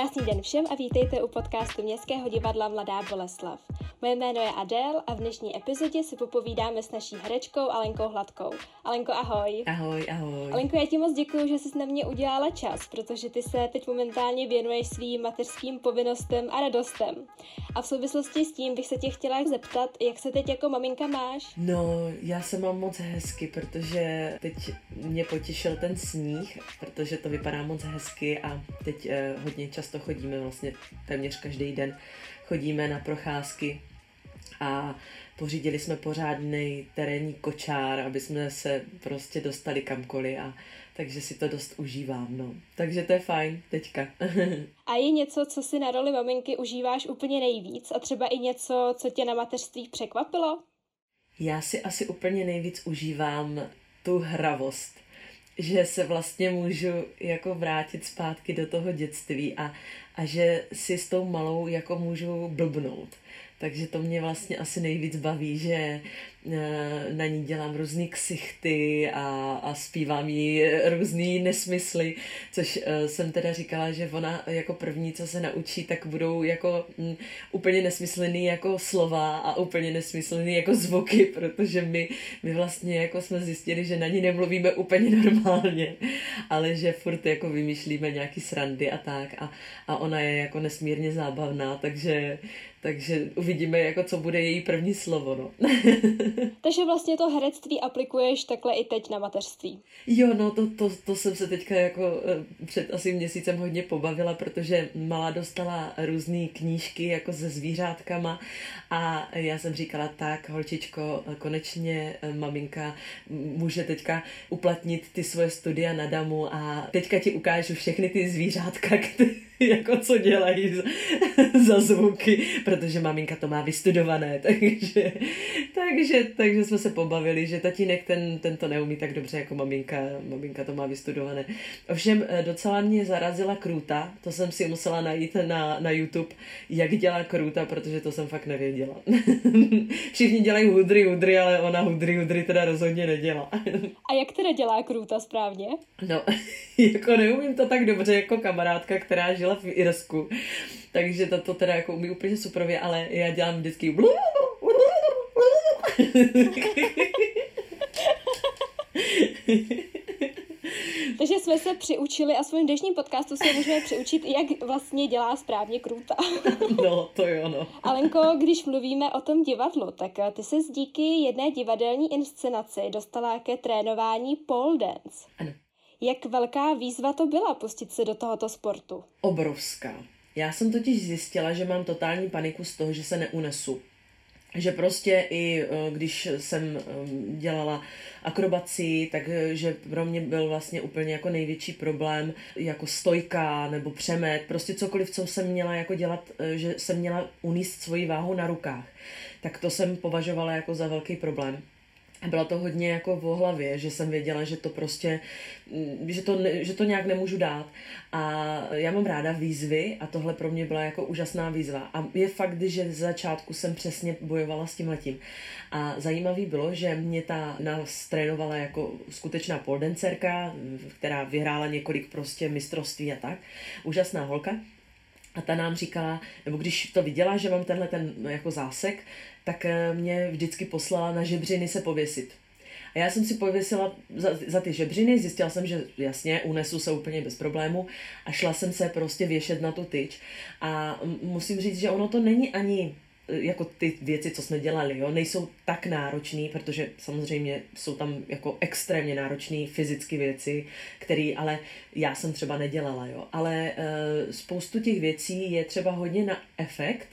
Krásný den všem a vítejte u podcastu Městského divadla Mladá Boleslav. Moje jméno je Adel a v dnešní epizodě si popovídáme s naší herečkou Alenkou Hladkou. Alenko, ahoj. Ahoj, ahoj. Alenko, já ti moc děkuji, že jsi na mě udělala čas, protože ty se teď momentálně věnuješ svým mateřským povinnostem a radostem. A v souvislosti s tím bych se tě chtěla zeptat, jak se teď jako maminka máš? No, já se mám moc hezky, protože teď mě potěšil ten sníh, protože to vypadá moc hezky a teď eh, hodně často chodíme vlastně téměř každý den chodíme na procházky a pořídili jsme pořádný terénní kočár, aby jsme se prostě dostali kamkoliv a takže si to dost užívám, no. Takže to je fajn teďka. a je něco, co si na roli maminky užíváš úplně nejvíc a třeba i něco, co tě na mateřství překvapilo? Já si asi úplně nejvíc užívám tu hravost že se vlastně můžu jako vrátit zpátky do toho dětství a, a že si s tou malou jako můžu blbnout. Takže to mě vlastně asi nejvíc baví, že eh, na ní dělám různé ksichty a, a zpívám jí různé nesmysly, což uh, jsem teda říkala, že ona jako první, co se naučí, tak budou jako um, úplně nesmyslený jako slova a úplně nesmyslený jako zvuky, protože my, my vlastně jako jsme zjistili, že na ní nemluvíme úplně normálně, ale že furt jako vymýšlíme nějaký srandy a tak a, a ona je jako nesmírně zábavná, takže takže uvidíme, jako co bude její první slovo. No. Takže vlastně to herectví aplikuješ takhle i teď na mateřství. Jo, no to, to, to jsem se teďka jako eh, před asi měsícem hodně pobavila, protože malá dostala různé knížky jako se zvířátkama a já jsem říkala, tak holčičko, konečně eh, maminka může teďka uplatnit ty svoje studia na damu a teďka ti ukážu všechny ty zvířátka, které jako co dělají za, za zvuky, protože maminka to má vystudované, takže, takže, takže jsme se pobavili, že tatínek ten, ten to neumí tak dobře jako maminka, maminka to má vystudované. Ovšem eh, docela mě zarazila krůta, to jsem si musela najít na, na YouTube, jak dělá krůta, protože to jsem fakt nevěděla. Všichni dělají hudry, hudry, ale ona hudry, hudry teda rozhodně nedělá. A jak teda dělá krůta správně? No, jako neumím to tak dobře jako kamarádka, která žila v Irsku. Takže to, to teda jako umí úplně super, ale já dělám vždycky Takže jsme se přiučili a svým dnešním podcastu se můžeme přiučit, jak vlastně dělá správně krůta. no, to jo, no. Alenko, když mluvíme o tom divadlu, tak ty se díky jedné divadelní inscenaci dostala ke trénování pole dance. Ano. Jak velká výzva to byla pustit se do tohoto sportu? Obrovská. Já jsem totiž zjistila, že mám totální paniku z toho, že se neunesu. Že prostě i eh, když jsem eh, dělala akrobaci, takže eh, pro mě byl vlastně úplně jako největší problém jako stojka nebo přemet, prostě cokoliv, co jsem měla jako dělat, že jsem měla uníst svoji váhu na rukách. Tak to jsem považovala jako za velký problém. A bylo to hodně jako v hlavě, že jsem věděla, že to prostě, mm, že to, že to nějak nemůžu dát. A já mám ráda výzvy a tohle pro mě byla jako úžasná výzva. A je fakt, že z začátku jsem přesně bojovala s tím letím. A zajímavý bylo, že mě ta nás trénovala jako skutečná poldencerka, která vyhrála několik prostě mistrovství a tak. Úžasná holka. A ta nám říkala, nebo když to viděla, že mám tenhle ten jako zásek, tak eh, mě vždycky poslala na žebřiny se pověsit. A já jsem si pověsila za, za ty žebřiny, zjistila jsem, že jasně, unesu se úplně bez problému a šla jsem se prostě věšet na tu tyč. A musím říct, že ono to není ani jako ty věci, co jsme dělali, jo, nejsou tak náročný, protože samozřejmě jsou tam jako extrémně náročné fyzické věci, které ale já jsem třeba nedělala, jo. Ale e, spoustu těch věcí je třeba hodně na efekt,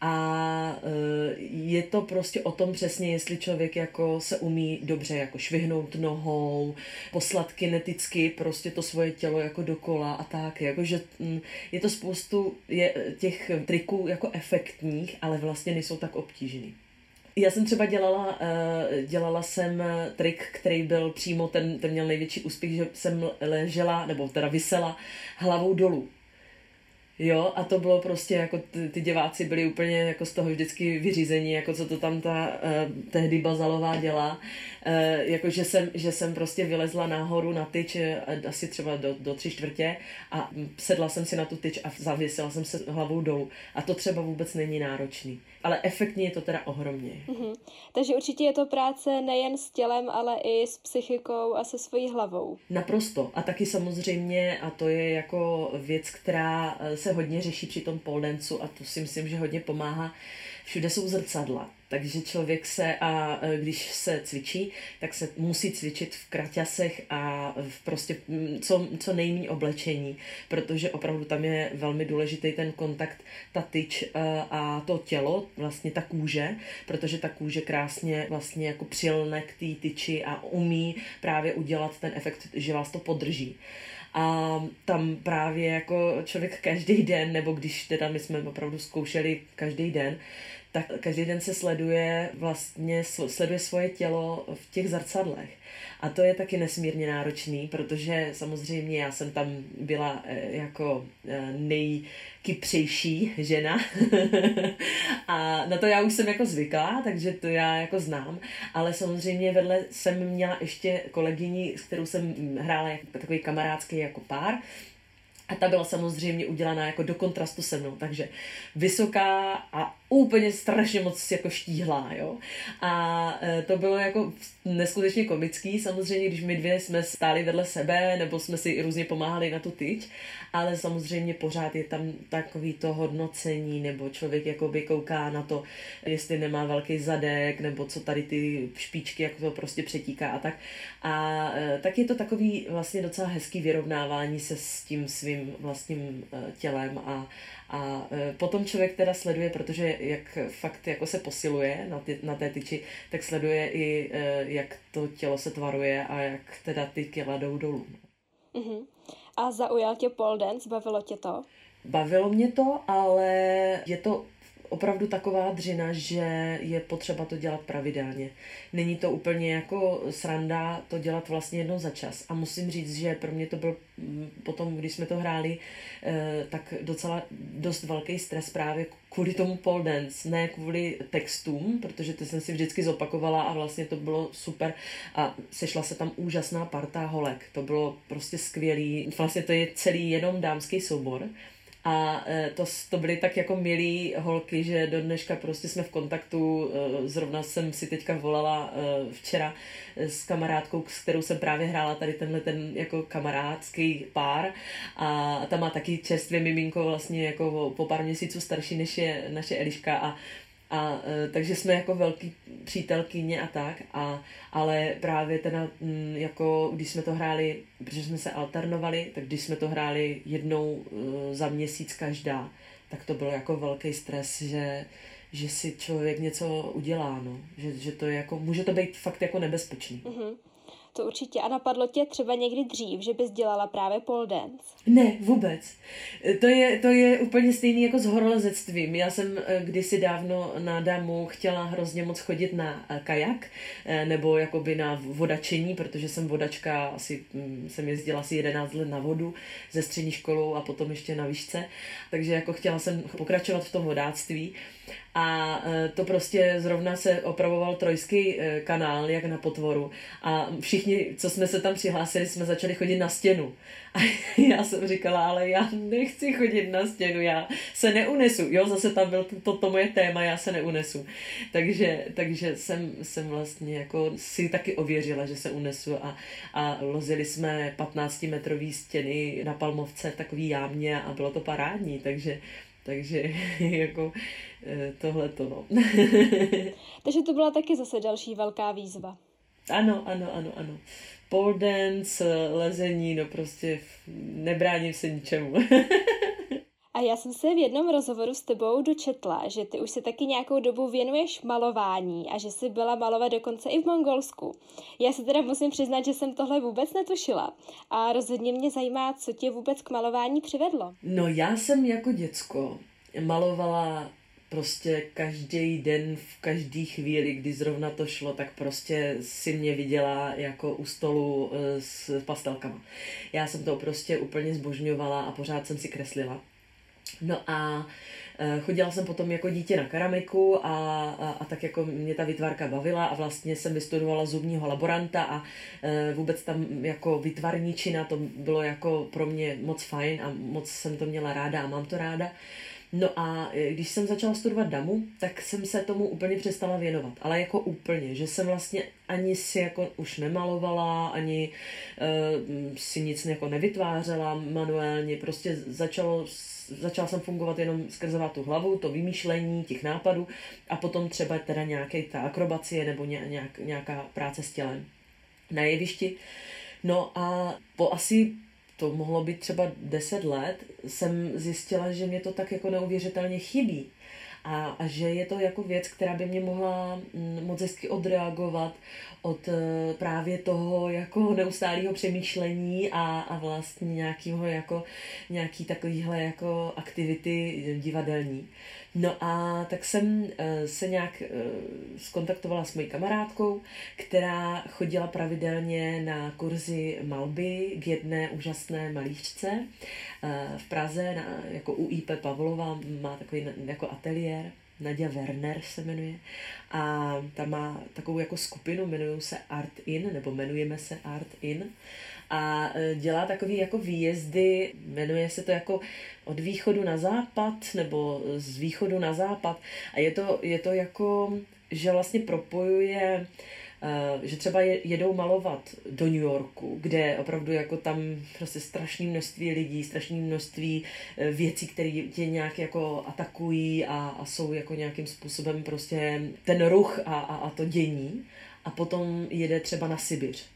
a e, je to prostě o tom přesně, jestli člověk jako se umí dobře jako švihnout nohou, poslat kineticky prostě to svoje tělo jako dokola a tak, jakože mm, je to spoustu je, těch triků jako efektních, ale vlastně nejsou tak obtížný. Já jsem třeba dělala, e, dělala jsem trik, který byl přímo, ten, ten měl největší úspěch, že jsem ležela, nebo teda vysela hlavou dolů Jo, a to bylo prostě jako ty, ty diváci byli úplně jako z toho vždycky vyřízení, jako co to tam ta uh, tehdy Bazalová dělá. Uh, jako že jsem, že jsem prostě vylezla nahoru na tyč uh, asi třeba do, do tři čtvrtě a sedla jsem si na tu tyč a zavěsila jsem se hlavou dolů. A to třeba vůbec není náročný. Ale efektně je to teda ohromně. Mm-hmm. Takže určitě je to práce nejen s tělem, ale i s psychikou a se svojí hlavou. Naprosto. A taky samozřejmě, a to je jako věc, která se hodně řeší při tom poldencu a to si myslím, že hodně pomáhá, všude jsou zrcadla. Takže člověk se, a e, když se cvičí, tak se musí cvičit v kraťasech a v prostě co, co nejmí oblečení, protože opravdu tam je velmi důležitý ten kontakt, ta tyč e, a to tělo, vlastně ta kůže, protože ta kůže krásně vlastně jako přilne k té tyči a umí právě udělat ten efekt, že vás to podrží. A tam právě jako člověk každý den, nebo když teda my jsme opravdu zkoušeli každý den, tak každý den se sleduje vlastně, sleduje svoje tělo v těch zrcadlech. A to je taky nesmírně náročný, protože samozřejmě já jsem tam byla eh, jako eh, nejkypřejší žena. A na to já už jsem jako zvyklá, takže to já jako znám, ale samozřejmě vedle jsem měla ještě kolegyni, s kterou jsem hrála jako takový kamarádský jako pár, a ta byla samozřejmě udělaná jako do kontrastu se mnou, takže vysoká a úplně strašně moc jako štíhlá, jo. A e, to bylo jako neskutečně komický, samozřejmě, když my dvě jsme stáli vedle sebe, nebo jsme si různě pomáhali na tu tyč, ale samozřejmě pořád je tam takový to hodnocení, nebo člověk jakoby kouká na to, jestli nemá velký zadek, nebo co tady ty špičky, jak to prostě přetíká a tak. A e, tak je to takový vlastně docela hezký vyrovnávání se s tím svým vlastním e, tělem a, a potom člověk teda sleduje, protože jak fakt jako se posiluje na, ty, na té tyči, tak sleduje i, e, jak to tělo se tvaruje a jak teda ty kila jdou dolů. Uh-huh. A zaujal tě pole dance? Bavilo tě to? Bavilo mě to, ale je to opravdu taková dřina, že je potřeba to dělat pravidelně. Není to úplně jako sranda to dělat vlastně jednou za čas. A musím říct, že pro mě to byl potom, když jsme to hráli, eh, tak docela dost velký stres právě kvůli tomu pole dance, ne kvůli textům, protože ty jsem si vždycky zopakovala a vlastně to bylo super a sešla se tam úžasná parta holek. To bylo prostě skvělý. Vlastně to je celý jenom dámský soubor a e, to, to byly tak jako milí holky, že do dneška prostě jsme v kontaktu. E, zrovna jsem si teďka volala e, včera s kamarádkou, s kterou jsem právě hrála tady tenhle ten jako kamarádský pár. A ta má taky čerstvě miminko vlastně jako po pár měsíců starší než je naše Eliška a a e, takže jsme jako velký přítelkyně a tak, a, ale právě teda mm, jako když jsme to hráli, protože jsme se alternovali, tak když jsme to hráli jednou e, za měsíc každá, tak to bylo jako velký stres, že, že si člověk něco udělá, no. že, že to je jako, může to být fakt jako nebezpečný. Mm-hmm. To určitě. A napadlo tě třeba někdy dřív, že bys dělala právě pole dance? Ne, vůbec. To je, to je úplně stejný jako s horolezectvím. Já jsem eh, kdysi dávno na damu chtěla hrozně moc chodit na eh, kajak nebo jakoby na vodačení, protože jsem vodačka, asi hm, jsem jezdila asi 11 let na vodu ze střední školou a potom ještě na výšce. Takže jako chtěla jsem pokračovat v tom vodáctví. A e, to prostě zrovna se opravoval trojský e, kanál, jak na potvoru. A všichni, co jsme se tam přihlásili, jsme začali chodit na stěnu. A já jsem říkala, ale já nechci chodit na stěnu, já se neunesu. Jo, zase tam byl to, to moje téma, já se neunesu. Takže, takže jsem, jsem vlastně jako si taky ověřila, že se unesu a, a lozili jsme 15 metrový stěny na Palmovce v takový jámě a bylo to parádní, takže takže jako eh, tohle to no. Takže to byla taky zase další velká výzva. Ano, ano, ano, ano. Pole dance, lezení, no prostě nebráním se ničemu. A já jsem se v jednom rozhovoru s tebou dočetla, že ty už se taky nějakou dobu věnuješ malování a že jsi byla malovat dokonce i v Mongolsku. Já se teda musím přiznat, že jsem tohle vůbec netušila a rozhodně mě zajímá, co tě vůbec k malování přivedlo. No já jsem jako děcko malovala prostě každý den, v každý chvíli, kdy zrovna to šlo, tak prostě si mě viděla jako u stolu eh, s pastelkama. Já jsem to prostě úplně zbožňovala a pořád jsem si kreslila. No a Eh, chodila jsem potom jako dítě na keramiku a, a, a tak jako mě ta vytvarka bavila a vlastně jsem vystudovala zubního laboranta a e, vůbec tam jako vytvarničina to bylo jako pro mě moc fajn a moc jsem to měla ráda a mám to ráda. No a eh, když jsem začala studovat damu, tak jsem se tomu úplně přestala věnovat. Ale jako úplně, že jsem vlastně ani si jako už nemalovala, ani uh, si nic jako nevytvářela manuálně. Prostě začalo začala jsem fungovat jenom skrze tu hlavu, to vymýšlení těch nápadů a potom třeba teda nějaké ta akrobacie nebo nějak, nějaká práce s tělem na jevišti. No a po asi to mohlo být třeba 10 let, jsem zjistila, že mě to tak jako neuvěřitelně chybí. A, a že je to jako věc, která by mě mohla mm, moc hezky odreagovat od e, právě toho jako neustálého přemýšlení a, a vlastně nějakého jako nějaký takovýhle jako aktivity divadelní. No a tak jsem uh, se nějak uh, skontaktovala s mojí kamarádkou, která chodila pravidelně na kurzy malby k jedné úžasné malířce uh, v Praze, na, jako UIP Pavlova, má takový jako ateliér. Nadia Werner se jmenuje a tam má takovou jako skupinu, jmenují se Art In, nebo jmenujeme se Art In a e, dělá takový jako výjezdy, jmenuje se to jako od východu na západ nebo z východu na západ a je to, je to jako, že vlastně propojuje Uh, že třeba jedou malovat do New Yorku, kde opravdu jako tam prostě strašné množství lidí, strašné množství uh, věcí, které tě nějak jako atakují a, a jsou jako nějakým způsobem prostě ten ruch a, a, a to dění. A potom jede třeba na Sibiř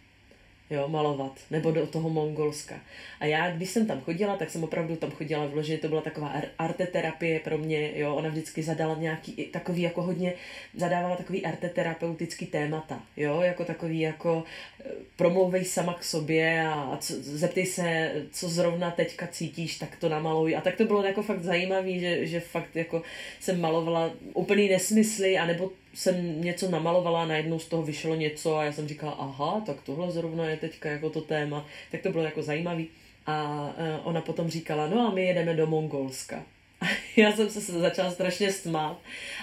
jo, malovat, nebo do toho Mongolska. A já, když jsem tam chodila, tak jsem opravdu tam chodila vloženě, to byla taková arteterapie pro mě, jo, ona vždycky zadala nějaký, takový jako hodně, zadávala takový arteterapeutický témata, jo, jako takový jako e, promlouvej sama k sobě a, a co, zeptej se, co zrovna teďka cítíš, tak to namaluj. A tak to bylo jako fakt zajímavý, že, že fakt jako jsem malovala úplný nesmysly, anebo jsem něco namalovala a najednou z toho vyšlo něco a já jsem říkala, aha, tak tohle zrovna je teďka jako to téma, tak to bylo jako zajímavý. A e, ona potom říkala, no a my jedeme do Mongolska. já jsem se začala strašně smát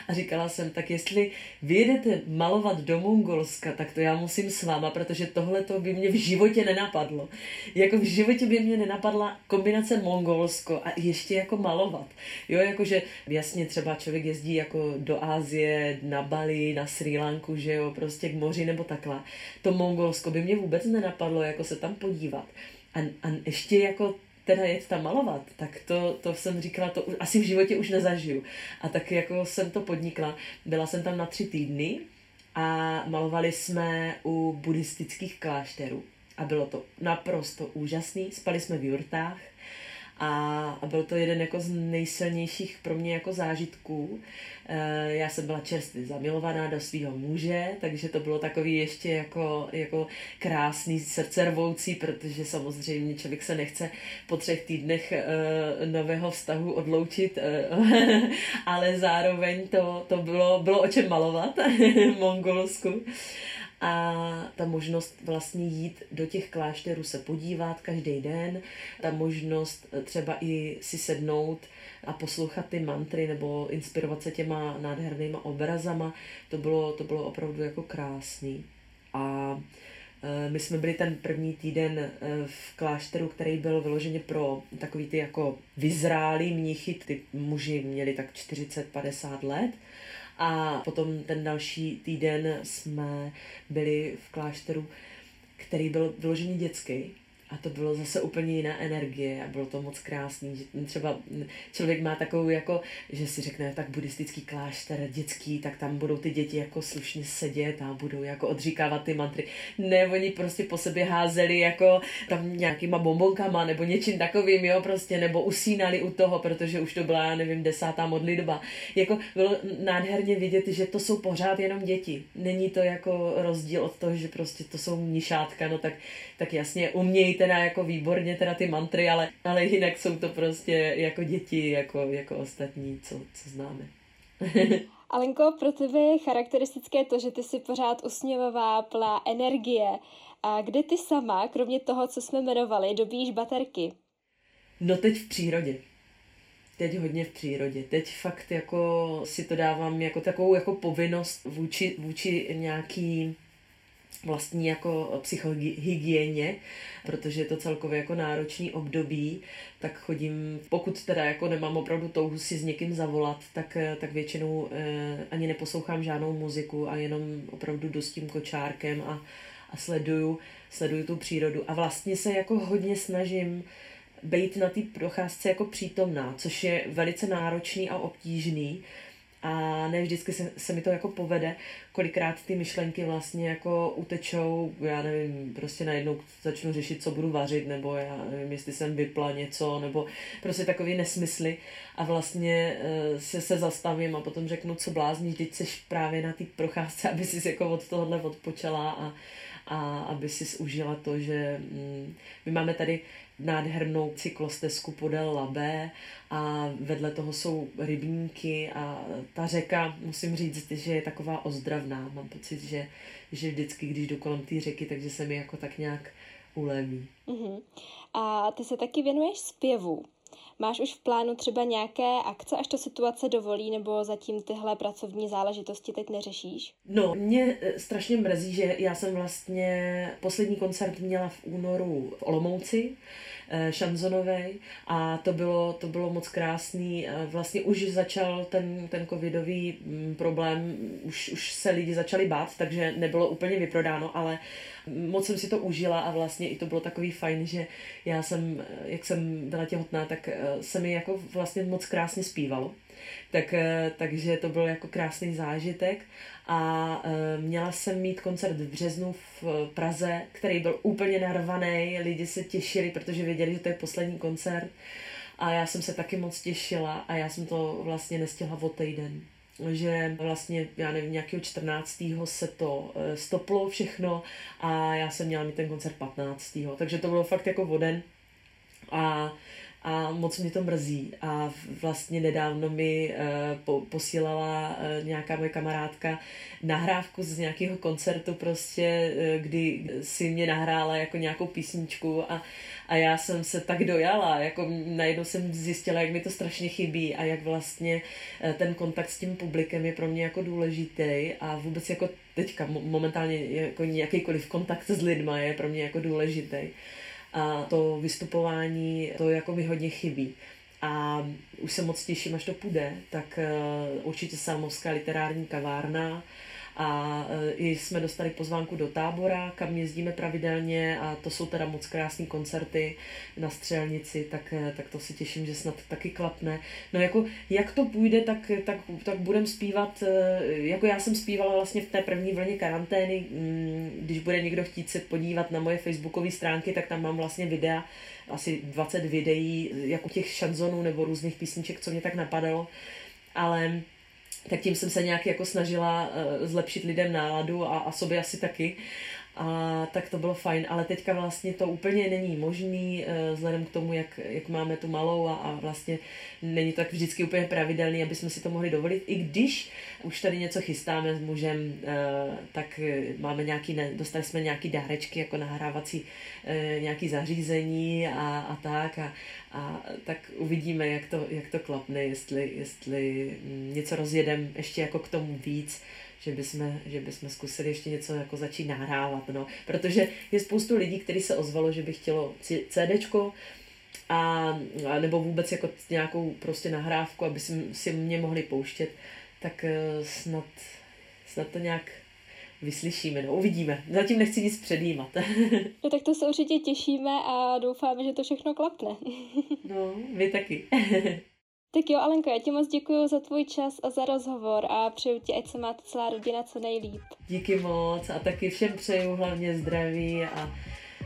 a říkala jsem, tak jestli vy jedete malovat do Mongolska, tak to já musím s váma, protože tohle to by mě v životě nenapadlo. Jako v životě by mě nenapadla kombinace Mongolsko a ještě jako malovat. Jo, jakože jasně třeba člověk jezdí jako do Ázie, na Bali, na Sri Lanku, že jo, prostě k moři nebo takhle. To Mongolsko by mě vůbec nenapadlo, jako se tam podívat. A, a ještě jako teda jet tam malovat, tak to, to jsem říkala, to asi v životě už nezažiju. A tak jako jsem to podnikla. Byla jsem tam na tři týdny a malovali jsme u buddhistických klášterů. A bylo to naprosto úžasný. Spali jsme v jurtách a, a byl to jeden jako z nejsilnějších pro mě jako zážitků. E, já jsem byla čerstvě zamilovaná do svého muže, takže to bylo takový ještě jako, jako krásný srdcervoucí, protože samozřejmě člověk se nechce po třech týdnech e, nového vztahu odloučit, e, ale zároveň to, to bylo, bylo o čem malovat v Mongolsku a ta možnost vlastně jít do těch klášterů se podívat každý den, ta možnost eh, třeba i si sednout a poslouchat ty mantry nebo inspirovat se těma nádhernýma obrazama, to bylo, to bylo opravdu jako krásný. A eh, my jsme byli ten první týden eh, v klášteru, který byl vyloženě pro takový ty jako vyzrálý mnichy, ty muži měli tak 40-50 let a potom ten další týden jsme byli v klášteru, který byl vyložený dětský a to bylo zase úplně jiná energie a bylo to moc krásný, že třeba člověk má takovou jako, že si řekne tak buddhistický klášter dětský, tak tam budou ty děti jako slušně sedět a budou jako odříkávat ty mantry. Ne, oni prostě po sobě házeli jako tam nějakýma bombonkama nebo něčím takovým, jo, prostě, nebo usínali u toho, protože už to byla, nevím, desátá modlitba. Jako bylo nádherně vidět, že to jsou pořád jenom děti. Není to jako rozdíl od toho, že prostě to jsou nišátka, no tak, tak jasně teda jako výborně teda ty mantry, ale, ale jinak jsou to prostě jako děti, jako, jako ostatní, co, co známe. Alenko, pro tebe je charakteristické to, že ty jsi pořád usměvavá, plná energie. A kde ty sama, kromě toho, co jsme jmenovali, dobíš baterky? No teď v přírodě. teď hodně v přírodě. Teď fakt jako si to dávám jako takovou jako povinnost vůči, vůči nějaký vlastní jako psychohygieně, protože je to celkově jako náročný období, tak chodím, pokud teda jako nemám opravdu touhu si s někým zavolat, tak, tak většinou eh, ani neposlouchám žádnou muziku a jenom opravdu jdu s tím kočárkem a, a sleduju, sleduju tu přírodu. A vlastně se jako hodně snažím být na té procházce jako přítomná, což je velice náročný a obtížný, a ne vždycky se, se mi to jako povede, kolikrát ty myšlenky vlastně jako utečou, já nevím, prostě najednou začnu řešit, co budu vařit, nebo já nevím, jestli jsem vypla něco, nebo prostě takový nesmysly. A vlastně uh, se, se zastavím a potom řeknu, co blázníš, teď jsi právě na té procházce, aby si jako od tohohle odpočala a, a aby si užila to, že mm, my máme tady nádhernou cyklostezku podél Labé a vedle toho jsou rybníky a ta řeka, musím říct, že je taková ozdravná. Mám pocit, že, že vždycky, když jdu kolem té řeky, takže se mi jako tak nějak uleví. Uh-huh. A ty se taky věnuješ zpěvu. Máš už v plánu třeba nějaké akce, až to situace dovolí, nebo zatím tyhle pracovní záležitosti teď neřešíš? No, mě eh, strašně mrzí, že já jsem vlastně poslední koncert měla v únoru v Olomouci, Eh, šanzonovej a to bylo, to bylo moc krásný. Eh, vlastně už začal ten, ten covidový mm, problém, už, už se lidi začali bát, takže nebylo úplně vyprodáno, ale moc jsem si to užila a vlastně i to bylo takový fajn, že já jsem, eh, jak jsem byla těhotná, tak se mi jako vlastně moc krásně zpívalo. Tak, takže to byl jako krásný zážitek a měla jsem mít koncert v březnu v Praze, který byl úplně narvaný, lidi se těšili, protože věděli, že to je poslední koncert a já jsem se taky moc těšila a já jsem to vlastně nestihla o týden že vlastně, já nevím, nějakého 14. se to e, stoplo všechno a já jsem měla mít ten koncert 15. Takže to bylo fakt jako voden a a moc mě to mrzí. A vlastně nedávno mi po, posílala uh, nějaká moje kamarádka nahrávku z nějakého koncertu prostě, uh, kdy si mě nahrála jako nějakou písničku a, a já jsem se tak dojala, jako najednou jsem zjistila, jak mi to strašně chybí a jak vlastně ten kontakt s tím publikem je pro mě jako důležitý a vůbec jako teďka momentálně jako jakýkoliv kontakt s lidma je pro mě jako důležitý a to vystupování, to jako mi hodně chybí. A už se moc těším, až to půjde, tak uh, určitě Salmovská literární kavárna, a e, jsme dostali pozvánku do tábora, kam jezdíme pravidelně a to jsou teda moc krásné koncerty na střelnici, tak, e, tak to si těším, že snad taky klapne. No jako, jak to půjde, tak, tak, tak budem zpívat, e, jako já jsem zpívala vlastně v té první vlně karantény, mm, když bude někdo chtít se podívat na moje facebookové stránky, tak tam mám vlastně videa, asi 20 videí, jako těch šanzonů nebo různých písniček, co mě tak napadalo, ale tak tím jsem se nějak jako snažila uh, zlepšit lidem náladu a, a sobě asi taky. A tak to bylo fajn, ale teďka vlastně to úplně není možný, uh, vzhledem k tomu, jak, jak máme tu malou a, a vlastně není to tak vždycky úplně pravidelný, aby jsme si to mohli dovolit. I když už tady něco chystáme s mužem, uh, tak máme nějaký, dostali jsme nějaký dárečky jako nahrávací nějaký zařízení a, a tak a, a tak uvidíme, jak to, jak to klapne, jestli, jestli něco rozjedem ještě jako k tomu víc, že bychom, že bychom zkusili ještě něco jako začít nahrávat, no. Protože je spoustu lidí, kteří se ozvalo, že by chtělo CDčko, a, a nebo vůbec jako nějakou prostě nahrávku, aby si, si mě mohli pouštět, tak uh, snad, snad to nějak vyslyšíme, no uvidíme. Zatím nechci nic předjímat. no tak to se určitě těšíme a doufáme, že to všechno klapne. no, vy taky. tak jo, Alenko, já ti moc děkuji za tvůj čas a za rozhovor a přeju ti, ať se máte celá rodina co nejlíp. Díky moc a taky všem přeju hlavně zdraví a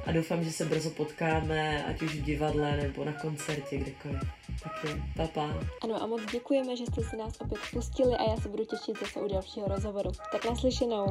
a doufám, že se brzo potkáme, ať už v divadle nebo na koncertě, kdekoliv. Tak jo, papa. Ano a moc děkujeme, že jste si nás opět pustili a já se budu těšit zase u dalšího rozhovoru. Tak naslyšenou.